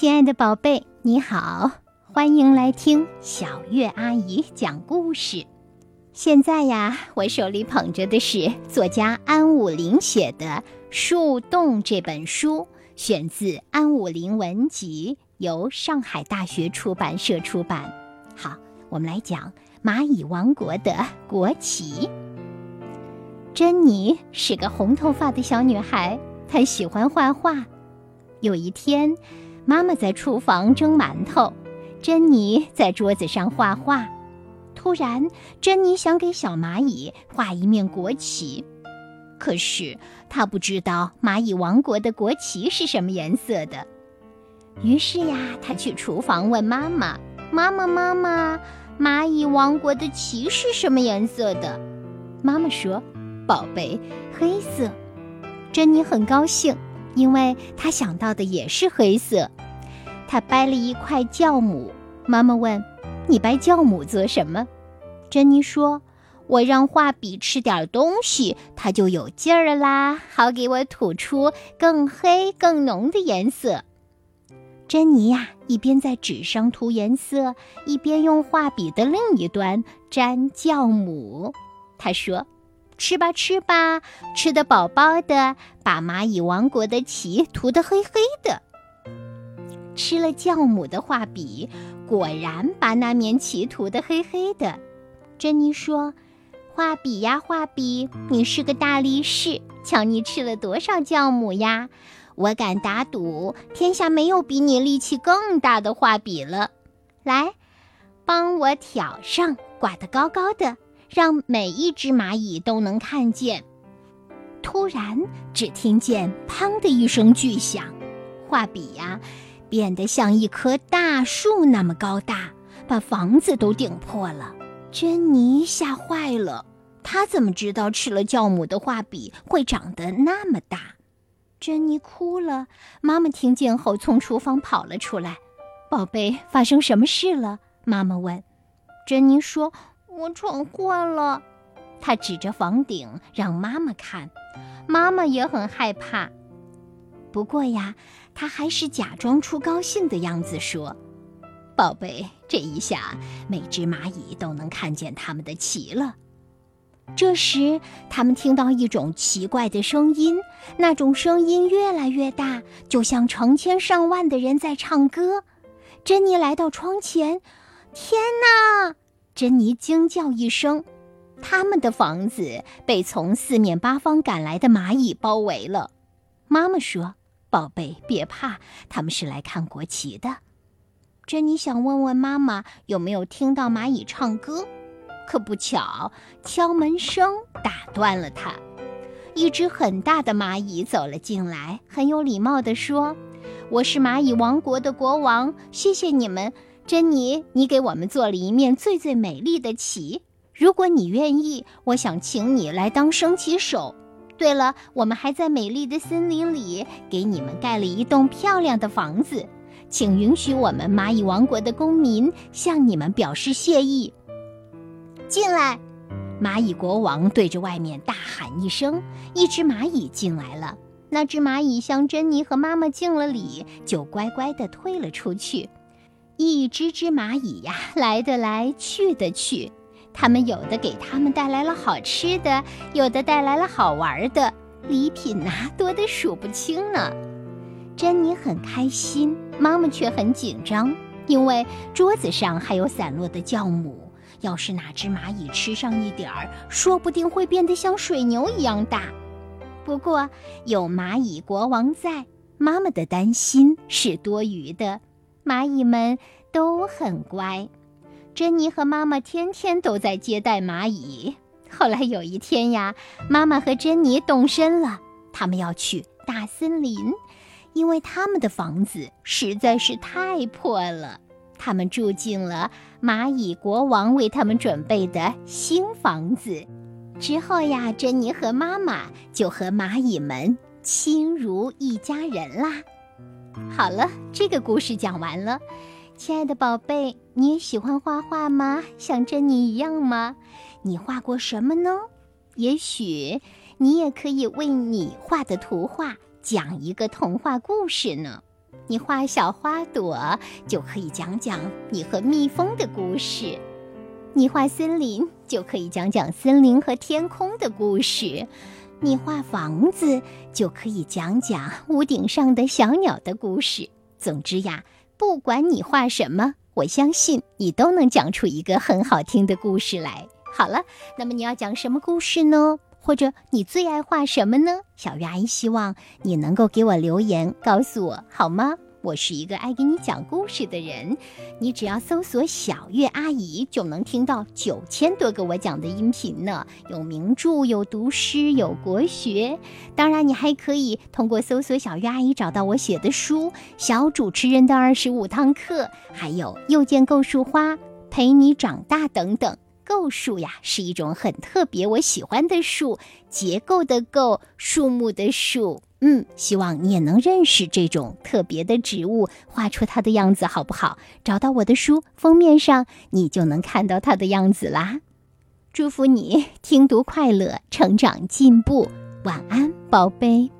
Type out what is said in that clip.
亲爱的宝贝，你好，欢迎来听小月阿姨讲故事。现在呀，我手里捧着的是作家安武林写的《树洞》这本书，选自安武林文集，由上海大学出版社出版。好，我们来讲蚂蚁王国的国旗。珍妮是个红头发的小女孩，她喜欢画画。有一天，妈妈在厨房蒸馒头，珍妮在桌子上画画。突然，珍妮想给小蚂蚁画一面国旗，可是她不知道蚂蚁王国的国旗是什么颜色的。于是呀，她去厨房问妈妈：“妈妈，妈妈，蚂蚁王国的旗是什么颜色的？”妈妈说：“宝贝，黑色。”珍妮很高兴，因为他想到的也是黑色。他掰了一块酵母，妈妈问。你掰酵母做什么？珍妮说：“我让画笔吃点东西，它就有劲儿啦，好给我吐出更黑、更浓的颜色。”珍妮呀，一边在纸上涂颜色，一边用画笔的另一端沾酵母。她说：“吃吧，吃吧，吃得饱饱的，把蚂蚁王国的旗涂得黑黑的。”吃了酵母的画笔。果然把那面旗涂得黑黑的。珍妮说：“画笔呀，画笔，你是个大力士，瞧你吃了多少酵母呀！我敢打赌，天下没有比你力气更大的画笔了。来，帮我挑上，挂得高高的，让每一只蚂蚁都能看见。”突然，只听见“砰”的一声巨响，画笔呀。变得像一棵大树那么高大，把房子都顶破了。珍妮吓坏了，她怎么知道吃了酵母的画笔会长得那么大？珍妮哭了。妈妈听见后从厨房跑了出来：“宝贝，发生什么事了？”妈妈问。珍妮说：“我闯祸了。”他指着房顶让妈妈看，妈妈也很害怕。不过呀。他还是假装出高兴的样子说：“宝贝，这一下每只蚂蚁都能看见他们的旗了。”这时，他们听到一种奇怪的声音，那种声音越来越大，就像成千上万的人在唱歌。珍妮来到窗前，天哪！珍妮惊叫一声，他们的房子被从四面八方赶来的蚂蚁包围了。妈妈说。宝贝，别怕，他们是来看国旗的。珍妮想问问妈妈有没有听到蚂蚁唱歌，可不巧，敲门声打断了她。一只很大的蚂蚁走了进来，很有礼貌地说：“我是蚂蚁王国的国王，谢谢你们，珍妮，你给我们做了一面最最美丽的旗。如果你愿意，我想请你来当升旗手。”对了，我们还在美丽的森林里给你们盖了一栋漂亮的房子，请允许我们蚂蚁王国的公民向你们表示谢意。进来，蚂蚁国王对着外面大喊一声，一只蚂蚁进来了。那只蚂蚁向珍妮和妈妈敬了礼，就乖乖地退了出去。一只只蚂蚁呀，来的来，去的去。他们有的给他们带来了好吃的，有的带来了好玩的礼品呐，多得数不清呢。珍妮很开心，妈妈却很紧张，因为桌子上还有散落的酵母。要是哪只蚂蚁吃上一点儿，说不定会变得像水牛一样大。不过有蚂蚁国王在，妈妈的担心是多余的。蚂蚁们都很乖。珍妮和妈妈天天都在接待蚂蚁。后来有一天呀，妈妈和珍妮动身了，他们要去大森林，因为他们的房子实在是太破了。他们住进了蚂蚁国王为他们准备的新房子。之后呀，珍妮和妈妈就和蚂蚁们亲如一家人啦。好了，这个故事讲完了。亲爱的宝贝，你也喜欢画画吗？像珍妮一样吗？你画过什么呢？也许你也可以为你画的图画讲一个童话故事呢。你画小花朵，就可以讲讲你和蜜蜂的故事；你画森林，就可以讲讲森林和天空的故事；你画房子，就可以讲讲屋顶上的小鸟的故事。总之呀，不管你画什么，我相信你都能讲出一个很好听的故事来。好了，那么你要讲什么故事呢？或者你最爱画什么呢？小鱼阿姨希望你能够给我留言告诉我，好吗？我是一个爱给你讲故事的人，你只要搜索“小月阿姨”，就能听到九千多个我讲的音频呢。有名著，有读诗，有国学。当然，你还可以通过搜索“小月阿姨”找到我写的书《小主持人的二十五堂课》，还有《又见构树花》，陪你长大等等。构树呀，是一种很特别、我喜欢的树，结构的构，树木的树。嗯，希望你也能认识这种特别的植物，画出它的样子，好不好？找到我的书封面上，你就能看到它的样子啦。祝福你听读快乐，成长进步。晚安，宝贝。